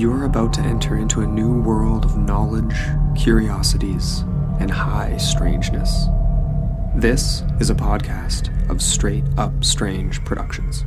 You're about to enter into a new world of knowledge, curiosities, and high strangeness. This is a podcast of Straight Up Strange Productions.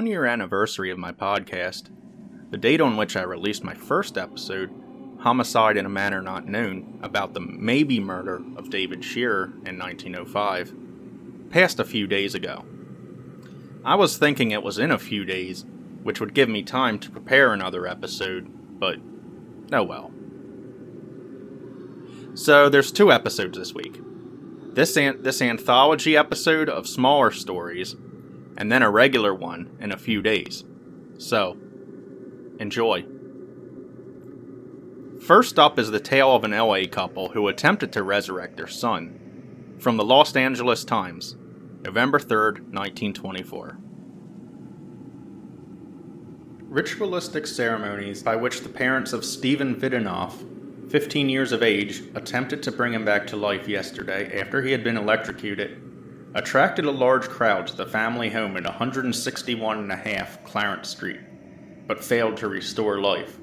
One year anniversary of my podcast, the date on which I released my first episode, Homicide in a Manner Not Known, about the maybe murder of David Shearer in 1905, passed a few days ago. I was thinking it was in a few days, which would give me time to prepare another episode, but oh well. So there's two episodes this week. This an- this anthology episode of smaller stories and then a regular one in a few days. So, enjoy. First up is the tale of an LA couple who attempted to resurrect their son. From the Los Angeles Times, November 3rd, 1924. Ritualistic ceremonies by which the parents of Stephen Vidanoff, 15 years of age, attempted to bring him back to life yesterday after he had been electrocuted attracted a large crowd to the family home at 161.5 Clarence Street, but failed to restore life.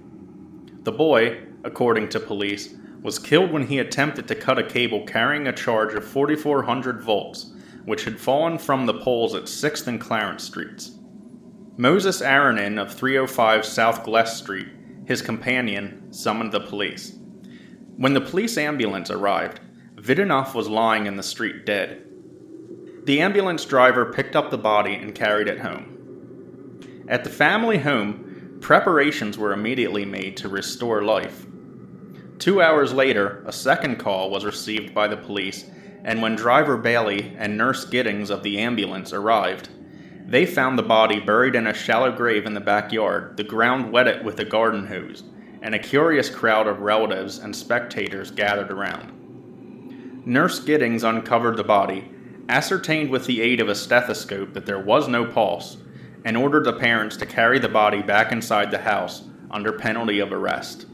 The boy, according to police, was killed when he attempted to cut a cable carrying a charge of 4400 volts, which had fallen from the poles at 6th and Clarence Streets. Moses Aronin of 305 South Gless Street, his companion, summoned the police. When the police ambulance arrived, Vidanoff was lying in the street dead. The ambulance driver picked up the body and carried it home. At the family home, preparations were immediately made to restore life. Two hours later, a second call was received by the police, and when driver Bailey and nurse Giddings of the ambulance arrived, they found the body buried in a shallow grave in the backyard, the ground wetted with a garden hose, and a curious crowd of relatives and spectators gathered around. Nurse Giddings uncovered the body ascertained with the aid of a stethoscope that there was no pulse, and ordered the parents to carry the body back inside the house under penalty of arrest.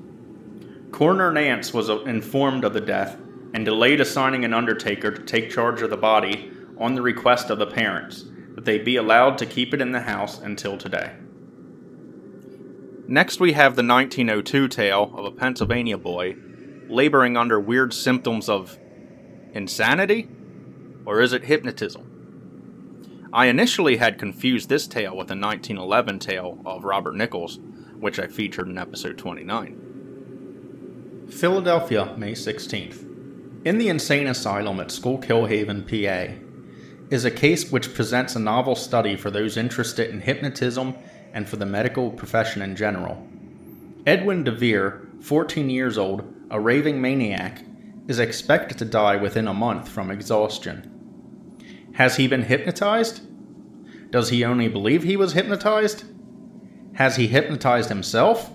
Coroner Nance was uh, informed of the death and delayed assigning an undertaker to take charge of the body on the request of the parents that they be allowed to keep it in the house until today. Next, we have the 1902 tale of a Pennsylvania boy laboring under weird symptoms of insanity? Or is it hypnotism? I initially had confused this tale with the 1911 tale of Robert Nichols, which I featured in episode 29. Philadelphia, May 16th. In the insane asylum at Schuylkill Haven, PA, is a case which presents a novel study for those interested in hypnotism and for the medical profession in general. Edwin DeVere, 14 years old, a raving maniac, is expected to die within a month from exhaustion. Has he been hypnotized? Does he only believe he was hypnotized? Has he hypnotized himself?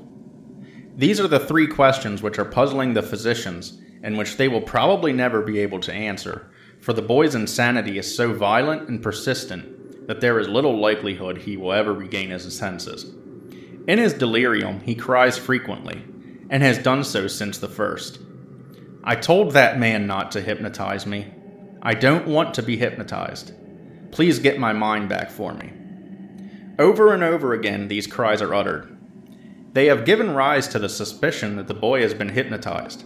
These are the three questions which are puzzling the physicians and which they will probably never be able to answer, for the boy's insanity is so violent and persistent that there is little likelihood he will ever regain his senses. In his delirium, he cries frequently, and has done so since the first. I told that man not to hypnotize me, I don't want to be hypnotized. Please get my mind back for me. Over and over again, these cries are uttered. They have given rise to the suspicion that the boy has been hypnotized,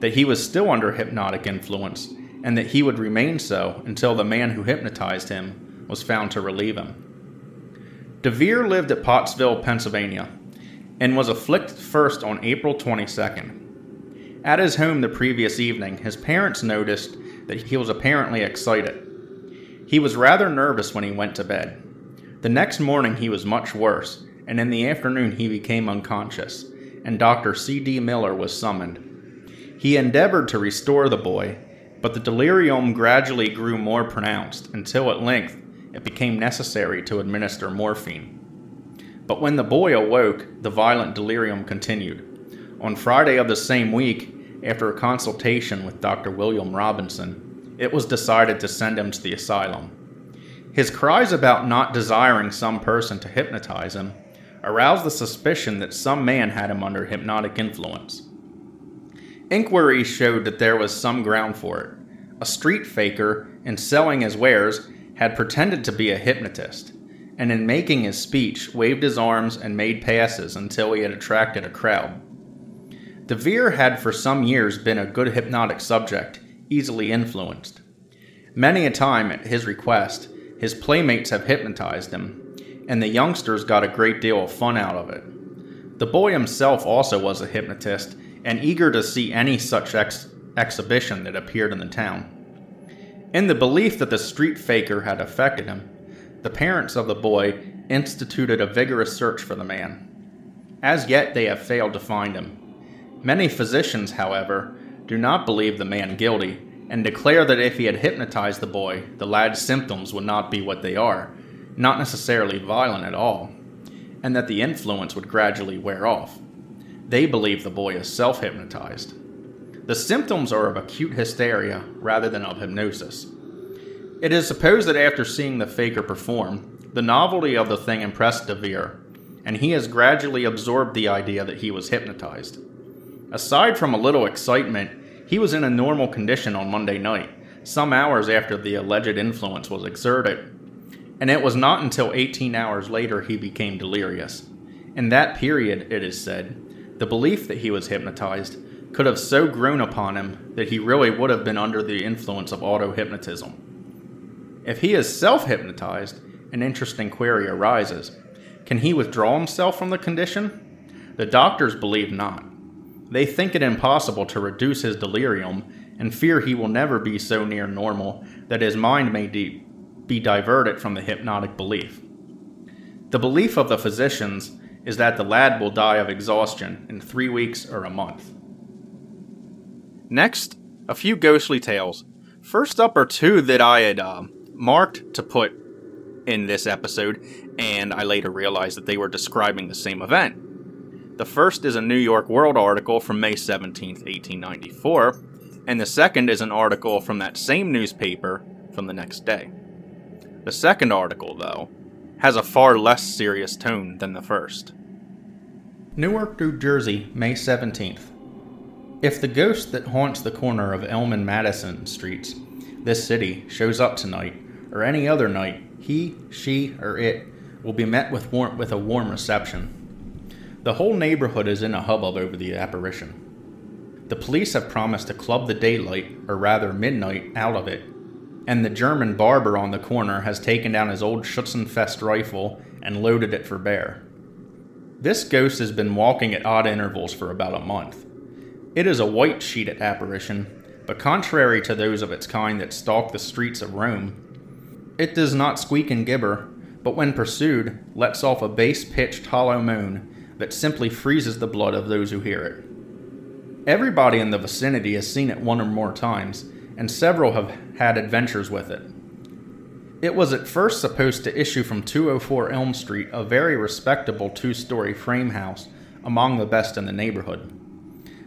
that he was still under hypnotic influence, and that he would remain so until the man who hypnotized him was found to relieve him. DeVere lived at Pottsville, Pennsylvania, and was afflicted first on April 22nd. At his home the previous evening, his parents noticed that he was apparently excited. He was rather nervous when he went to bed. The next morning he was much worse, and in the afternoon he became unconscious, and Dr. C.D. Miller was summoned. He endeavored to restore the boy, but the delirium gradually grew more pronounced until at length it became necessary to administer morphine. But when the boy awoke, the violent delirium continued. On Friday of the same week, after a consultation with Dr. William Robinson, it was decided to send him to the asylum. His cries about not desiring some person to hypnotize him aroused the suspicion that some man had him under hypnotic influence. Inquiries showed that there was some ground for it. A street faker, in selling his wares, had pretended to be a hypnotist, and in making his speech, waved his arms and made passes until he had attracted a crowd. DeVere had for some years been a good hypnotic subject, easily influenced. Many a time, at his request, his playmates have hypnotized him, and the youngsters got a great deal of fun out of it. The boy himself also was a hypnotist and eager to see any such ex- exhibition that appeared in the town. In the belief that the street faker had affected him, the parents of the boy instituted a vigorous search for the man. As yet, they have failed to find him. Many physicians, however, do not believe the man guilty and declare that if he had hypnotized the boy, the lad's symptoms would not be what they are, not necessarily violent at all, and that the influence would gradually wear off. They believe the boy is self hypnotized. The symptoms are of acute hysteria rather than of hypnosis. It is supposed that after seeing the faker perform, the novelty of the thing impressed DeVere, and he has gradually absorbed the idea that he was hypnotized. Aside from a little excitement, he was in a normal condition on Monday night, some hours after the alleged influence was exerted, and it was not until 18 hours later he became delirious. In that period, it is said, the belief that he was hypnotized could have so grown upon him that he really would have been under the influence of auto hypnotism. If he is self hypnotized, an interesting query arises can he withdraw himself from the condition? The doctors believe not. They think it impossible to reduce his delirium and fear he will never be so near normal that his mind may de- be diverted from the hypnotic belief. The belief of the physicians is that the lad will die of exhaustion in three weeks or a month. Next, a few ghostly tales. First up are two that I had uh, marked to put in this episode, and I later realized that they were describing the same event. The first is a New York World article from May 17, 1894, and the second is an article from that same newspaper from the next day. The second article, though, has a far less serious tone than the first. Newark, New Jersey, May 17th. If the ghost that haunts the corner of Elm and Madison streets, this city, shows up tonight, or any other night, he, she, or it will be met with, war- with a warm reception. The whole neighborhood is in a hubbub over the apparition. The police have promised to club the daylight, or rather midnight, out of it, and the German barber on the corner has taken down his old Schützenfest rifle and loaded it for bear. This ghost has been walking at odd intervals for about a month. It is a white sheeted apparition, but contrary to those of its kind that stalk the streets of Rome, it does not squeak and gibber, but when pursued, lets off a bass pitched hollow moan that simply freezes the blood of those who hear it. Everybody in the vicinity has seen it one or more times, and several have had adventures with it. It was at first supposed to issue from 204 Elm Street, a very respectable two story frame house, among the best in the neighborhood.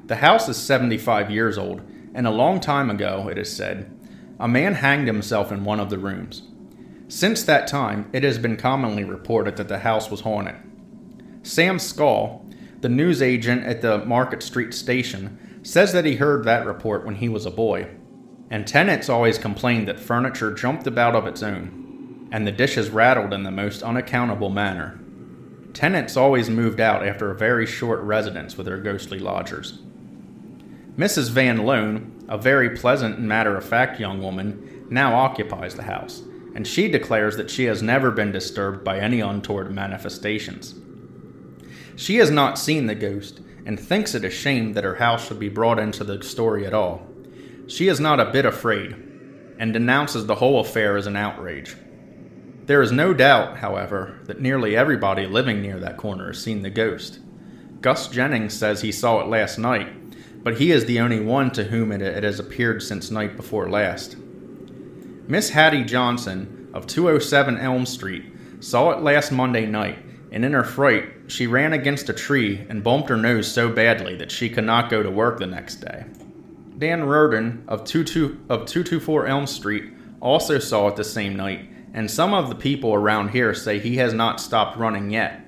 The house is 75 years old, and a long time ago, it is said, a man hanged himself in one of the rooms. Since that time, it has been commonly reported that the house was haunted. Sam Skull, the news agent at the Market Street station, says that he heard that report when he was a boy. And tenants always complained that furniture jumped about of its own, and the dishes rattled in the most unaccountable manner. Tenants always moved out after a very short residence with their ghostly lodgers. Mrs. Van Loan, a very pleasant and matter of fact young woman, now occupies the house, and she declares that she has never been disturbed by any untoward manifestations. She has not seen the ghost and thinks it a shame that her house should be brought into the story at all. She is not a bit afraid and denounces the whole affair as an outrage. There is no doubt, however, that nearly everybody living near that corner has seen the ghost. Gus Jennings says he saw it last night, but he is the only one to whom it, it has appeared since night before last. Miss Hattie Johnson of 207 Elm Street saw it last Monday night, and in her fright, she ran against a tree and bumped her nose so badly that she could not go to work the next day. Dan Roden of, 22, of 224 Elm Street also saw it the same night, and some of the people around here say he has not stopped running yet.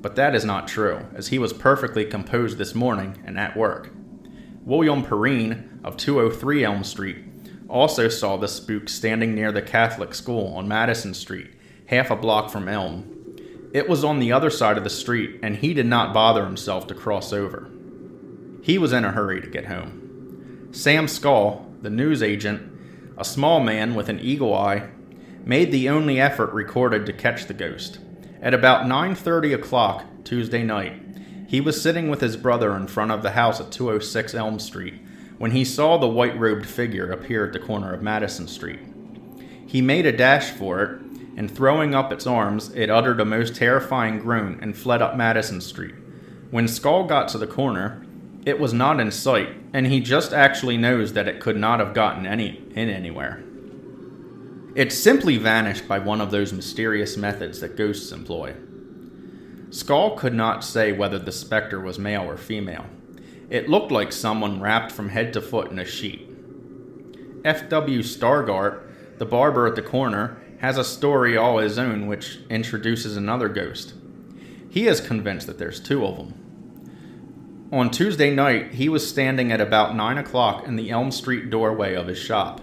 But that is not true, as he was perfectly composed this morning and at work. William Perrine of 203 Elm Street also saw the spook standing near the Catholic school on Madison Street, half a block from Elm. It was on the other side of the street, and he did not bother himself to cross over. He was in a hurry to get home. Sam Skull, the news agent, a small man with an eagle eye, made the only effort recorded to catch the ghost. At about 9:30 o'clock Tuesday night, he was sitting with his brother in front of the house at 206 Elm Street when he saw the white robed figure appear at the corner of Madison Street. He made a dash for it, and throwing up its arms, it uttered a most terrifying groan and fled up Madison Street. When Skull got to the corner, it was not in sight, and he just actually knows that it could not have gotten any in anywhere. It simply vanished by one of those mysterious methods that ghosts employ. Skull could not say whether the specter was male or female. It looked like someone wrapped from head to foot in a sheet. F.W. Stargart, the barber at the corner, has a story all his own which introduces another ghost. He is convinced that there's two of them. On Tuesday night, he was standing at about 9 o'clock in the Elm Street doorway of his shop.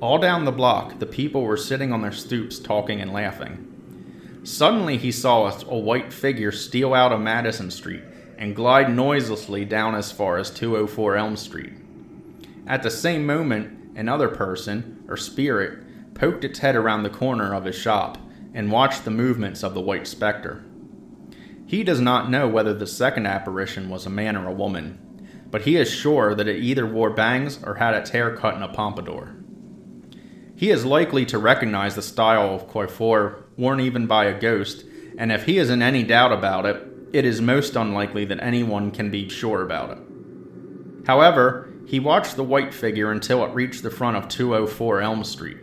All down the block, the people were sitting on their stoops talking and laughing. Suddenly, he saw a white figure steal out of Madison Street and glide noiselessly down as far as 204 Elm Street. At the same moment, another person, or spirit, poked its head around the corner of his shop and watched the movements of the white specter. He does not know whether the second apparition was a man or a woman, but he is sure that it either wore bangs or had its hair cut in a pompadour. He is likely to recognize the style of coiffure worn even by a ghost, and if he is in any doubt about it, it is most unlikely that anyone can be sure about it. However, he watched the white figure until it reached the front of 204 Elm Street.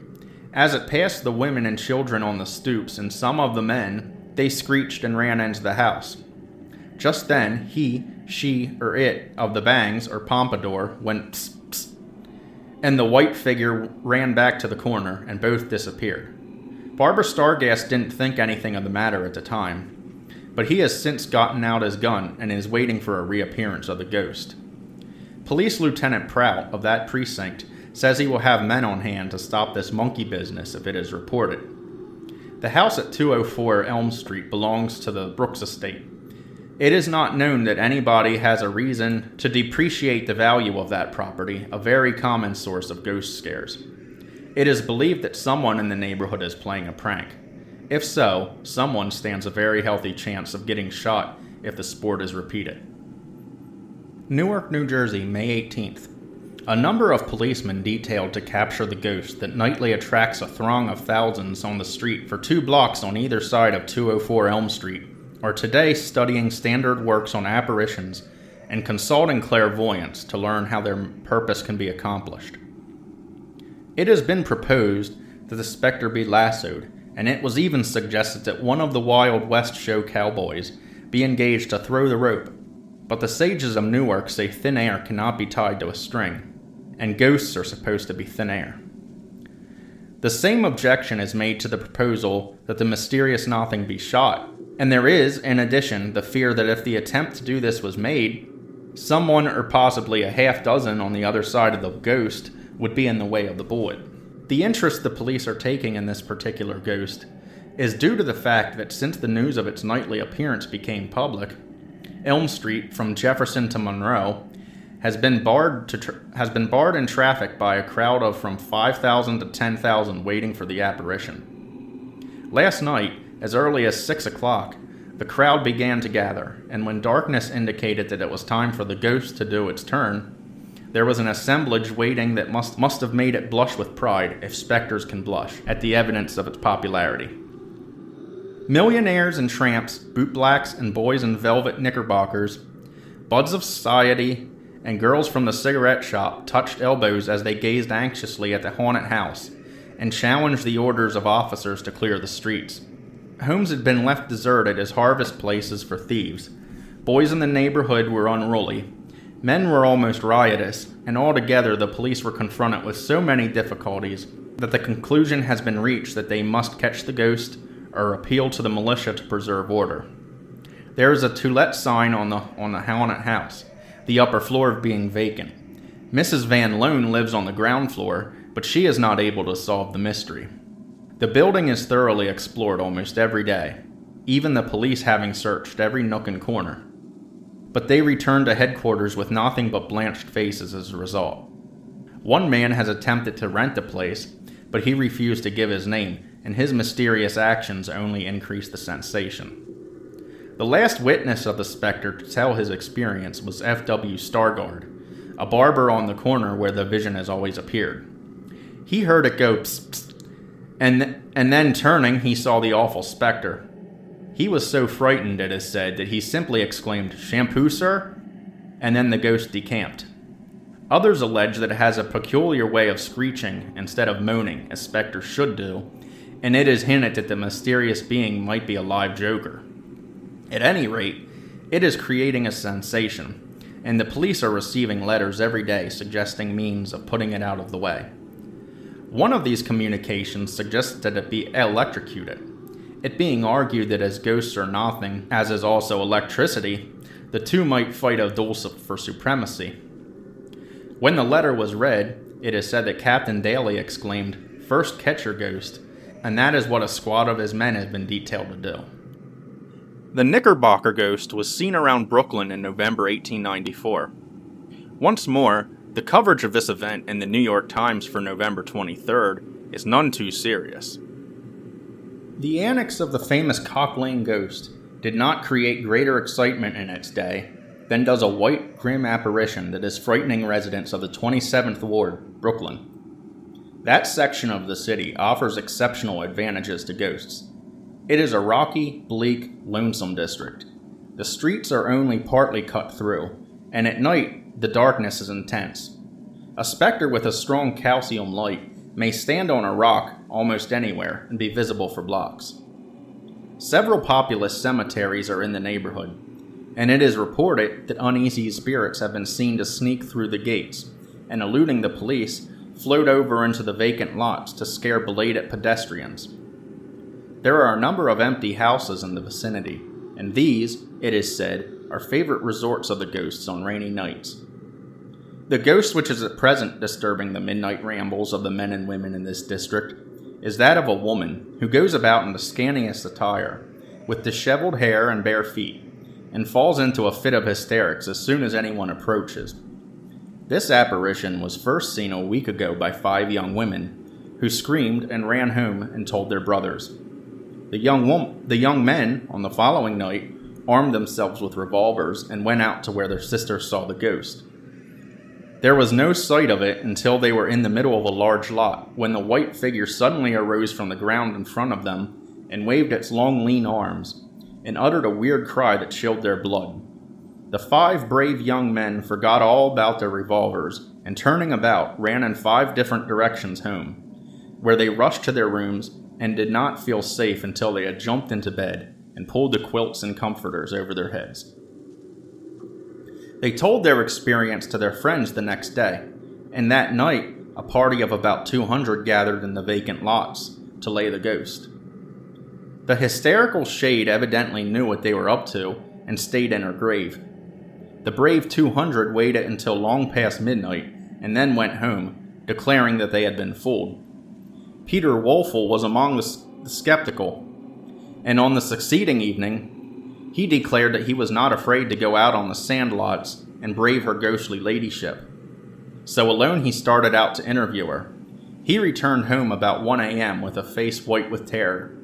As it passed the women and children on the stoops and some of the men, they screeched and ran into the house. Just then, he, she, or it of the bangs or pompadour went psst, psst, and the white figure ran back to the corner and both disappeared. Barbara Stargast didn't think anything of the matter at the time, but he has since gotten out his gun and is waiting for a reappearance of the ghost. Police Lieutenant Prout of that precinct says he will have men on hand to stop this monkey business if it is reported. The house at 204 Elm Street belongs to the Brooks estate. It is not known that anybody has a reason to depreciate the value of that property, a very common source of ghost scares. It is believed that someone in the neighborhood is playing a prank. If so, someone stands a very healthy chance of getting shot if the sport is repeated. Newark, New Jersey, May 18th. A number of policemen detailed to capture the ghost that nightly attracts a throng of thousands on the street for two blocks on either side of 204 Elm Street are today studying standard works on apparitions and consulting clairvoyants to learn how their purpose can be accomplished. It has been proposed that the specter be lassoed and it was even suggested that one of the Wild West show cowboys be engaged to throw the rope. But the sages of Newark say thin air cannot be tied to a string, and ghosts are supposed to be thin air. The same objection is made to the proposal that the mysterious nothing be shot, and there is, in addition, the fear that if the attempt to do this was made, someone or possibly a half dozen on the other side of the ghost would be in the way of the bullet. The interest the police are taking in this particular ghost is due to the fact that since the news of its nightly appearance became public, Elm Street from Jefferson to Monroe has been barred to tra- has been barred in traffic by a crowd of from 5,000 to 10,000 waiting for the apparition. Last night, as early as 6 o'clock, the crowd began to gather, and when darkness indicated that it was time for the ghost to do its turn, there was an assemblage waiting that must, must have made it blush with pride, if specters can blush, at the evidence of its popularity. Millionaires and tramps, bootblacks and boys in velvet knickerbockers, buds of society, and girls from the cigarette shop touched elbows as they gazed anxiously at the haunted house and challenged the orders of officers to clear the streets. Homes had been left deserted as harvest places for thieves. Boys in the neighborhood were unruly. Men were almost riotous, and altogether the police were confronted with so many difficulties that the conclusion has been reached that they must catch the ghost or appeal to the militia to preserve order. There is a to let sign on the on the haunted house, the upper floor being vacant. Mrs. Van Loan lives on the ground floor, but she is not able to solve the mystery. The building is thoroughly explored almost every day, even the police having searched every nook and corner. But they return to headquarters with nothing but blanched faces as a result. One man has attempted to rent the place, but he refused to give his name, and his mysterious actions only increase the sensation. The last witness of the specter to tell his experience was F.W. Stargard, a barber on the corner where the vision has always appeared. He heard it go psst, psst, and, and then turning, he saw the awful specter. He was so frightened, it is said, that he simply exclaimed, Shampoo, sir? And then the ghost decamped. Others allege that it has a peculiar way of screeching instead of moaning, as specters should do, and it is hinted that the mysterious being might be a live joker. At any rate, it is creating a sensation, and the police are receiving letters every day suggesting means of putting it out of the way. One of these communications suggests that it be electrocuted, it being argued that as ghosts are nothing, as is also electricity, the two might fight a duel for supremacy. When the letter was read, it is said that Captain Daly exclaimed, First catch your ghost, and that is what a squad of his men has been detailed to do. The Knickerbocker ghost was seen around Brooklyn in November 1894. Once more, the coverage of this event in the New York Times for November 23rd is none too serious. The annex of the famous Cock Lane ghost did not create greater excitement in its day than does a white, grim apparition that is frightening residents of the 27th Ward, Brooklyn. That section of the city offers exceptional advantages to ghosts it is a rocky, bleak, lonesome district. The streets are only partly cut through, and at night the darkness is intense. A specter with a strong calcium light may stand on a rock almost anywhere and be visible for blocks. Several populous cemeteries are in the neighborhood, and it is reported that uneasy spirits have been seen to sneak through the gates and, eluding the police, float over into the vacant lots to scare belated pedestrians. There are a number of empty houses in the vicinity, and these, it is said, are favorite resorts of the ghosts on rainy nights. The ghost which is at present disturbing the midnight rambles of the men and women in this district is that of a woman who goes about in the scantiest attire, with disheveled hair and bare feet, and falls into a fit of hysterics as soon as anyone approaches. This apparition was first seen a week ago by five young women, who screamed and ran home and told their brothers. The young, wom- the young men, on the following night, armed themselves with revolvers and went out to where their sister saw the ghost. There was no sight of it until they were in the middle of a large lot, when the white figure suddenly arose from the ground in front of them and waved its long, lean arms, and uttered a weird cry that chilled their blood. The five brave young men forgot all about their revolvers and, turning about, ran in five different directions home, where they rushed to their rooms and did not feel safe until they had jumped into bed and pulled the quilts and comforters over their heads. They told their experience to their friends the next day, and that night a party of about 200 gathered in the vacant lots to lay the ghost. The hysterical shade evidently knew what they were up to and stayed in her grave. The brave 200 waited until long past midnight and then went home, declaring that they had been fooled. Peter Wolfel was among the skeptical, and on the succeeding evening, he declared that he was not afraid to go out on the sandlots and brave her ghostly ladyship. So alone he started out to interview her. He returned home about 1 a.m. with a face white with terror,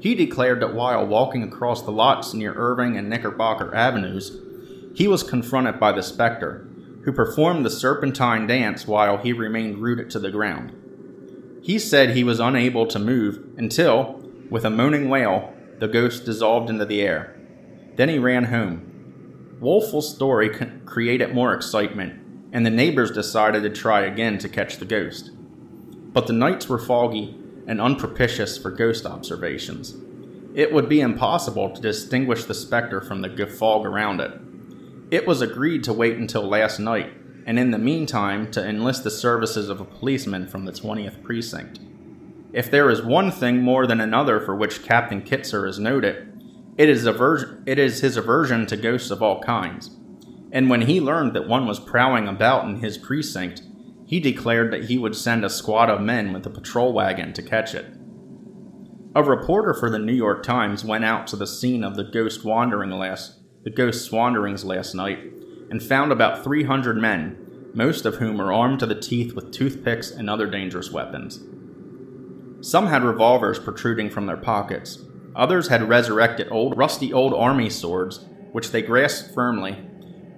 He declared that while walking across the lots near Irving and Knickerbocker Avenues, he was confronted by the specter, who performed the serpentine dance while he remained rooted to the ground. He said he was unable to move until, with a moaning wail, the ghost dissolved into the air. Then he ran home. Woelfel's story created more excitement, and the neighbors decided to try again to catch the ghost. But the nights were foggy and unpropitious for ghost observations. It would be impossible to distinguish the specter from the fog around it. It was agreed to wait until last night, and in the meantime to enlist the services of a policeman from the 20th Precinct. If there is one thing more than another for which Captain Kitzer is noted, it is, aver- it is his aversion to ghosts of all kinds. And when he learned that one was prowling about in his precinct, he declared that he would send a squad of men with a patrol wagon to catch it. A reporter for the New York Times went out to the scene of the ghost wandering last the ghost's wanderings last night and found about 300 men, most of whom were armed to the teeth with toothpicks and other dangerous weapons. Some had revolvers protruding from their pockets. Others had resurrected old, rusty old army swords, which they grasped firmly,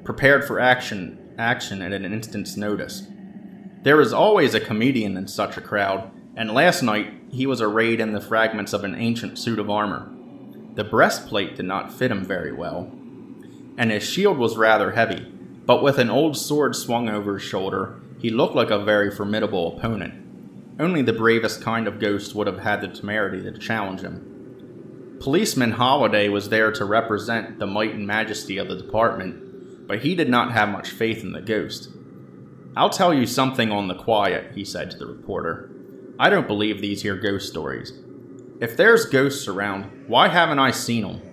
prepared for action, action at an instant's notice. There is always a comedian in such a crowd, and last night he was arrayed in the fragments of an ancient suit of armor. The breastplate did not fit him very well, and his shield was rather heavy, but with an old sword swung over his shoulder, he looked like a very formidable opponent. Only the bravest kind of ghost would have had the temerity to challenge him. Policeman Holliday was there to represent the might and majesty of the department, but he did not have much faith in the ghost. I'll tell you something on the quiet, he said to the reporter. I don't believe these here ghost stories. If there's ghosts around, why haven't I seen seen 'em?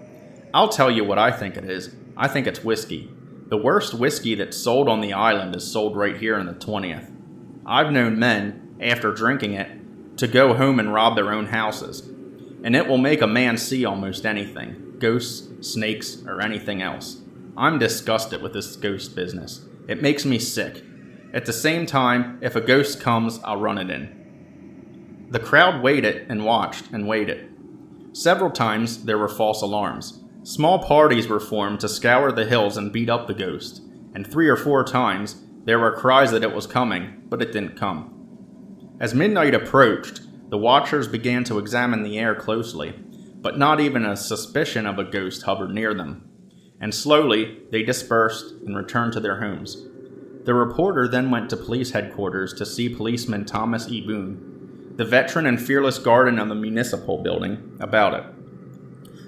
I'll tell you what I think it is. I think it's whiskey. The worst whiskey that's sold on the island is sold right here in the 20th. I've known men, after drinking it, to go home and rob their own houses. And it will make a man see almost anything ghosts, snakes, or anything else. I'm disgusted with this ghost business. It makes me sick. At the same time, if a ghost comes, I'll run it in. The crowd waited and watched and waited. Several times there were false alarms. Small parties were formed to scour the hills and beat up the ghost, and three or four times there were cries that it was coming, but it didn't come. As midnight approached, the watchers began to examine the air closely, but not even a suspicion of a ghost hovered near them. And slowly they dispersed and returned to their homes. The reporter then went to police headquarters to see policeman Thomas E. Boone, the veteran and fearless guardian of the municipal building, about it.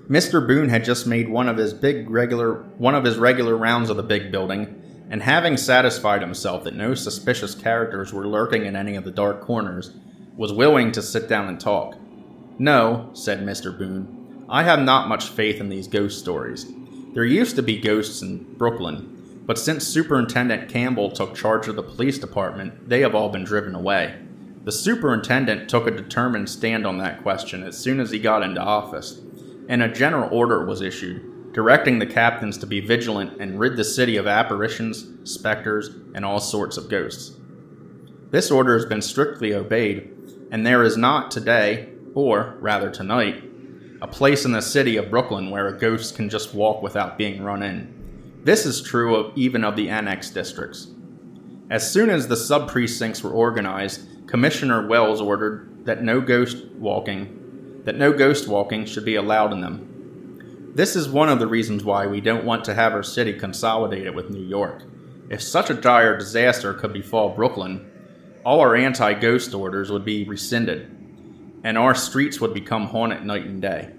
Mr. Boone had just made one of his big regular one of his regular rounds of the big building and having satisfied himself that no suspicious characters were lurking in any of the dark corners, was willing to sit down and talk. No, said Mr. Boone, I have not much faith in these ghost stories. There used to be ghosts in Brooklyn, but since Superintendent Campbell took charge of the police department, they have all been driven away. The superintendent took a determined stand on that question as soon as he got into office, and a general order was issued directing the captains to be vigilant and rid the city of apparitions, specters, and all sorts of ghosts. This order has been strictly obeyed, and there is not today, or rather tonight, a place in the city of Brooklyn where a ghost can just walk without being run in. This is true of even of the annexed districts. As soon as the sub precincts were organized, Commissioner Wells ordered that no ghost walking that no ghost walking should be allowed in them. This is one of the reasons why we don't want to have our city consolidated with New York. If such a dire disaster could befall Brooklyn, all our anti ghost orders would be rescinded, and our streets would become haunted night and day.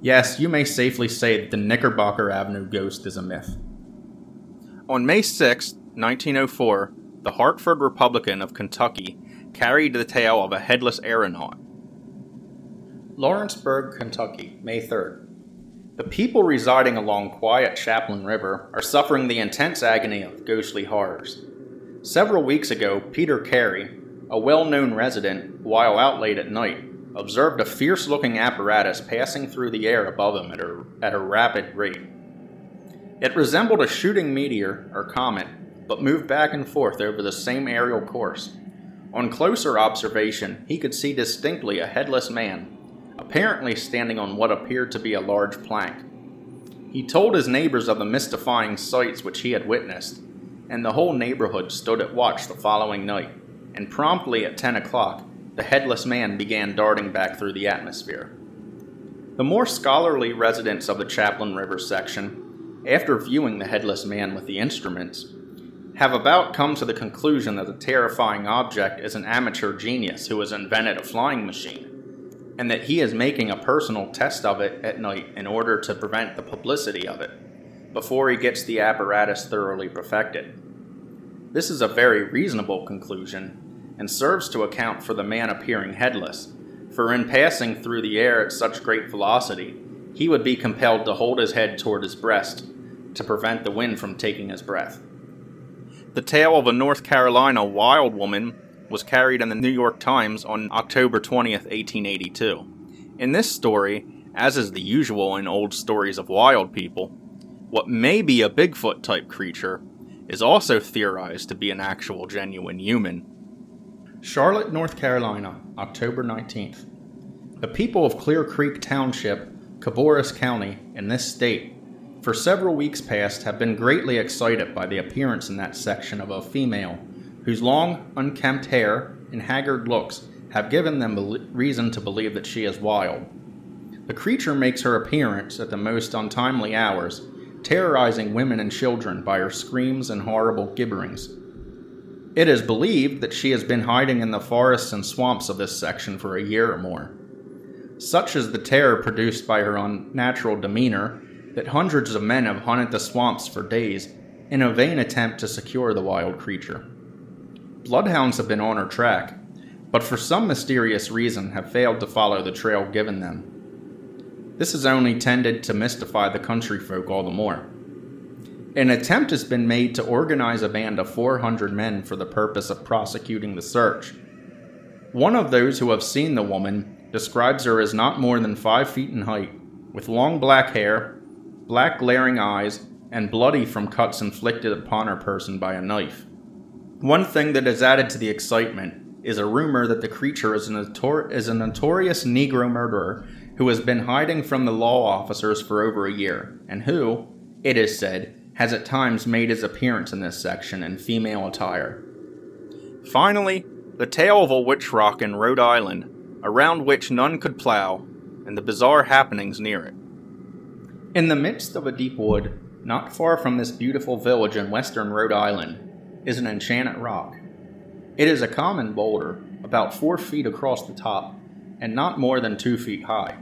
Yes, you may safely say that the Knickerbocker Avenue ghost is a myth. On May 6, 1904, the Hartford Republican of Kentucky carried the tale of a headless aeronaut. Lawrenceburg, Kentucky, May 3rd. The people residing along quiet Chaplin River are suffering the intense agony of ghostly horrors. Several weeks ago, Peter Carey, a well known resident, while out late at night, observed a fierce looking apparatus passing through the air above him at a, at a rapid rate. It resembled a shooting meteor or comet, but moved back and forth over the same aerial course. On closer observation, he could see distinctly a headless man, apparently standing on what appeared to be a large plank. He told his neighbors of the mystifying sights which he had witnessed, and the whole neighborhood stood at watch the following night, and promptly at 10 o'clock, the headless man began darting back through the atmosphere. The more scholarly residents of the Chaplin River section, after viewing the headless man with the instruments, have about come to the conclusion that the terrifying object is an amateur genius who has invented a flying machine and that he is making a personal test of it at night in order to prevent the publicity of it before he gets the apparatus thoroughly perfected. This is a very reasonable conclusion and serves to account for the man appearing headless, for in passing through the air at such great velocity, he would be compelled to hold his head toward his breast to prevent the wind from taking his breath. The tale of a North Carolina wild woman was carried in the New York Times on October 20th, 1882. In this story, as is the usual in old stories of wild people, what may be a Bigfoot type creature is also theorized to be an actual genuine human. Charlotte, North Carolina, October 19th. The people of Clear Creek Township, Cabarrus County, in this state, for several weeks past have been greatly excited by the appearance in that section of a female whose long, unkempt hair and haggard looks have given them reason to believe that she is wild. The creature makes her appearance at the most untimely hours, terrorizing women and children by her screams and horrible gibberings. It is believed that she has been hiding in the forests and swamps of this section for a year or more. Such is the terror produced by her unnatural demeanor that hundreds of men have hunted the swamps for days in a vain attempt to secure the wild creature. Bloodhounds have been on her track, but for some mysterious reason have failed to follow the trail given them. This has only tended to mystify the country folk all the more. An attempt has been made to organize a band of 400 men for the purpose of prosecuting the search. One of those who have seen the woman describes her as not more than five feet in height, with long black hair, black glaring eyes, and bloody from cuts inflicted upon her person by a knife. One thing that has added to the excitement is a rumor that the creature is a, notor- is a notorious Negro murderer who has been hiding from the law officers for over a year, and who, it is said, has at times made his appearance in this section in female attire. Finally, the tale of a witch rock in Rhode Island, around which none could plow, and the bizarre happenings near it. In the midst of a deep wood, not far from this beautiful village in western Rhode Island, is an enchanted rock. It is a common boulder, about four feet across the top, and not more than two feet high.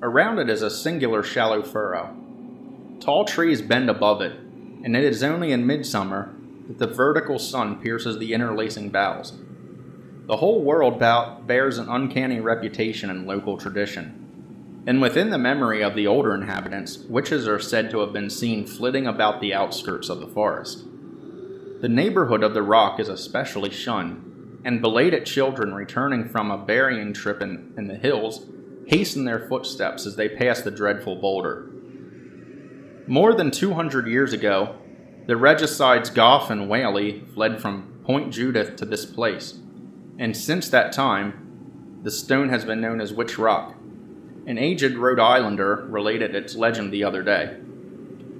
Around it is a singular shallow furrow. Tall trees bend above it, and it is only in midsummer that the vertical sun pierces the interlacing boughs. The whole world bears an uncanny reputation in local tradition. And within the memory of the older inhabitants, witches are said to have been seen flitting about the outskirts of the forest. The neighborhood of the rock is especially shunned, and belated children returning from a berrying trip in, in the hills hasten their footsteps as they pass the dreadful boulder. More than 200 years ago, the regicides Goffe and Whalley fled from Point Judith to this place, and since that time, the stone has been known as Witch Rock. An aged Rhode Islander related its legend the other day.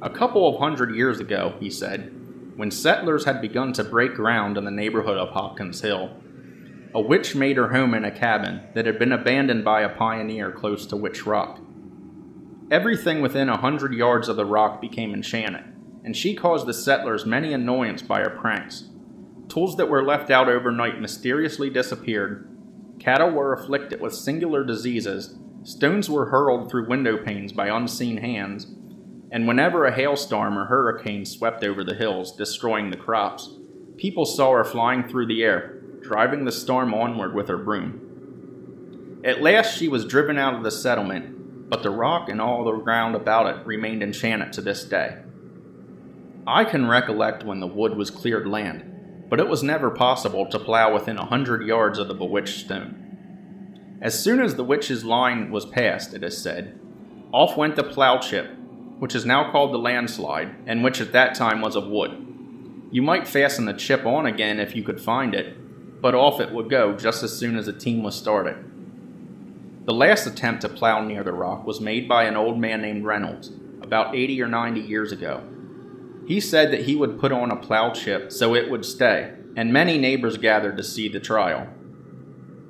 A couple of hundred years ago, he said, when settlers had begun to break ground in the neighborhood of Hopkins Hill. A witch made her home in a cabin that had been abandoned by a pioneer close to Witch Rock. Everything within a hundred yards of the rock became enchanted, and she caused the settlers many annoyance by her pranks. Tools that were left out overnight mysteriously disappeared, cattle were afflicted with singular diseases, stones were hurled through window panes by unseen hands, and whenever a hailstorm or hurricane swept over the hills, destroying the crops, people saw her flying through the air, driving the storm onward with her broom. At last she was driven out of the settlement, but the rock and all the ground about it remained enchanted to this day. I can recollect when the wood was cleared land, but it was never possible to plow within a hundred yards of the bewitched stone. As soon as the witch's line was passed, it is said, off went the plow chip which is now called the landside, and which at that time was of wood. You might fasten the chip on again if you could find it, but off it would go just as soon as the team was started. The last attempt to plow near the rock was made by an old man named Reynolds about 80 or 90 years ago. He said that he would put on a plow chip so it would stay, and many neighbors gathered to see the trial.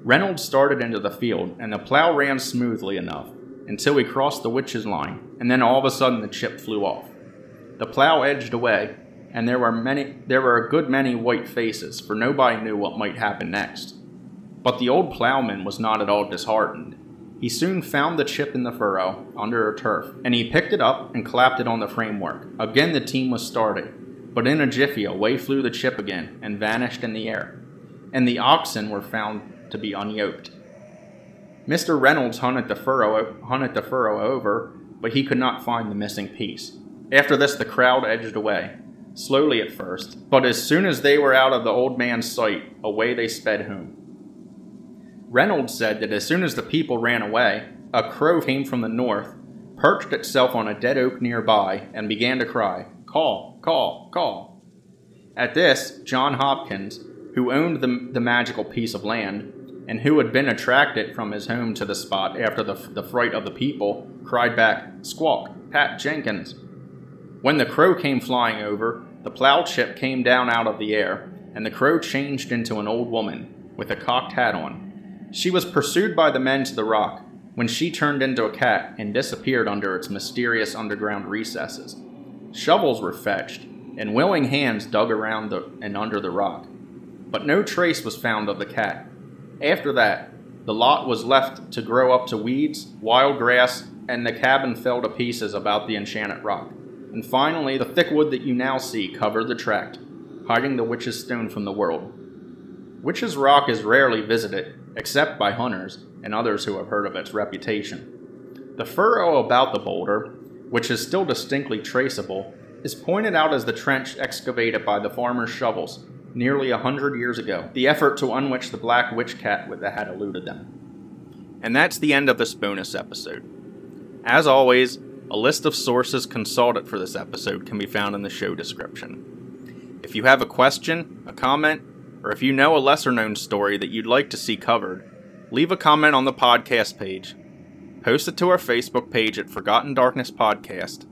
Reynolds started into the field, and the plow ran smoothly enough until we crossed the witch's line, and then all of a sudden the chip flew off. The plow edged away, and there were many there were a good many white faces, for nobody knew what might happen next. But the old plowman was not at all disheartened. He soon found the chip in the furrow under a turf, and he picked it up and clapped it on the framework. Again the team was started, but in a jiffy away flew the chip again and vanished in the air, and the oxen were found to be unyoked. Mr. Reynolds hunted the furrow hunted the furrow over, but he could not find the missing piece. After this the crowd edged away, slowly at first, but as soon as they were out of the old man's sight, away they sped home. Reynolds said that as soon as the people ran away, a crow came from the north, perched itself on a dead oak nearby, and began to cry, Call, call, call. At this, John Hopkins, who owned the, the magical piece of land, and who had been attracted from his home to the spot after the, the fright of the people, cried back, Squawk, Pat Jenkins. When the crow came flying over, the plow chip came down out of the air, and the crow changed into an old woman, with a cocked hat on. She was pursued by the men to the rock, when she turned into a cat and disappeared under its mysterious underground recesses. Shovels were fetched, and willing hands dug around the, and under the rock, but no trace was found of the cat. After that, the lot was left to grow up to weeds, wild grass, and the cabin fell to pieces about the enchanted rock. And finally, the thick wood that you now see covered the tract, hiding the witch's stone from the world. Witch's Rock is rarely visited, except by hunters and others who have heard of its reputation. The furrow about the boulder, which is still distinctly traceable, is pointed out as the trench excavated by the farmer's shovels nearly a hundred years ago, the effort to unwitch the black witch cat that had eluded them. And that's the end of this bonus episode. As always, a list of sources consulted for this episode can be found in the show description. If you have a question, a comment, or if you know a lesser known story that you'd like to see covered, leave a comment on the podcast page, post it to our Facebook page at Forgotten Darkness Podcast,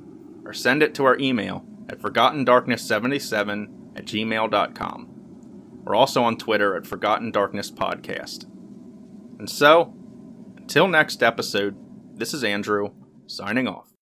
or send it to our email at ForgottenDarkness77 at gmail.com. We're also on Twitter at Forgotten Darkness Podcast. And so, until next episode, this is Andrew, signing off.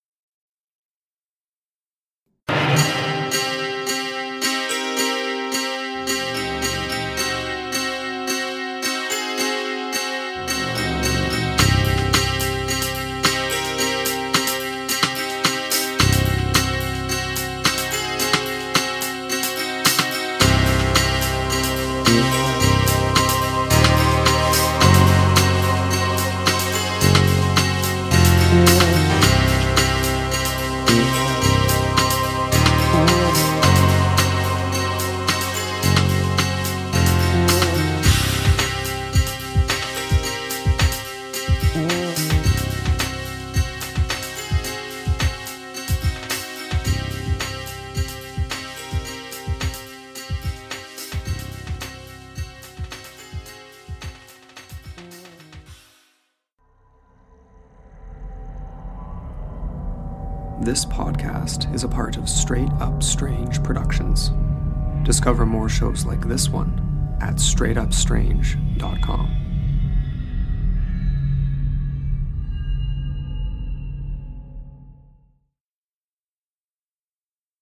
Shows like this one at straightupstrange.com.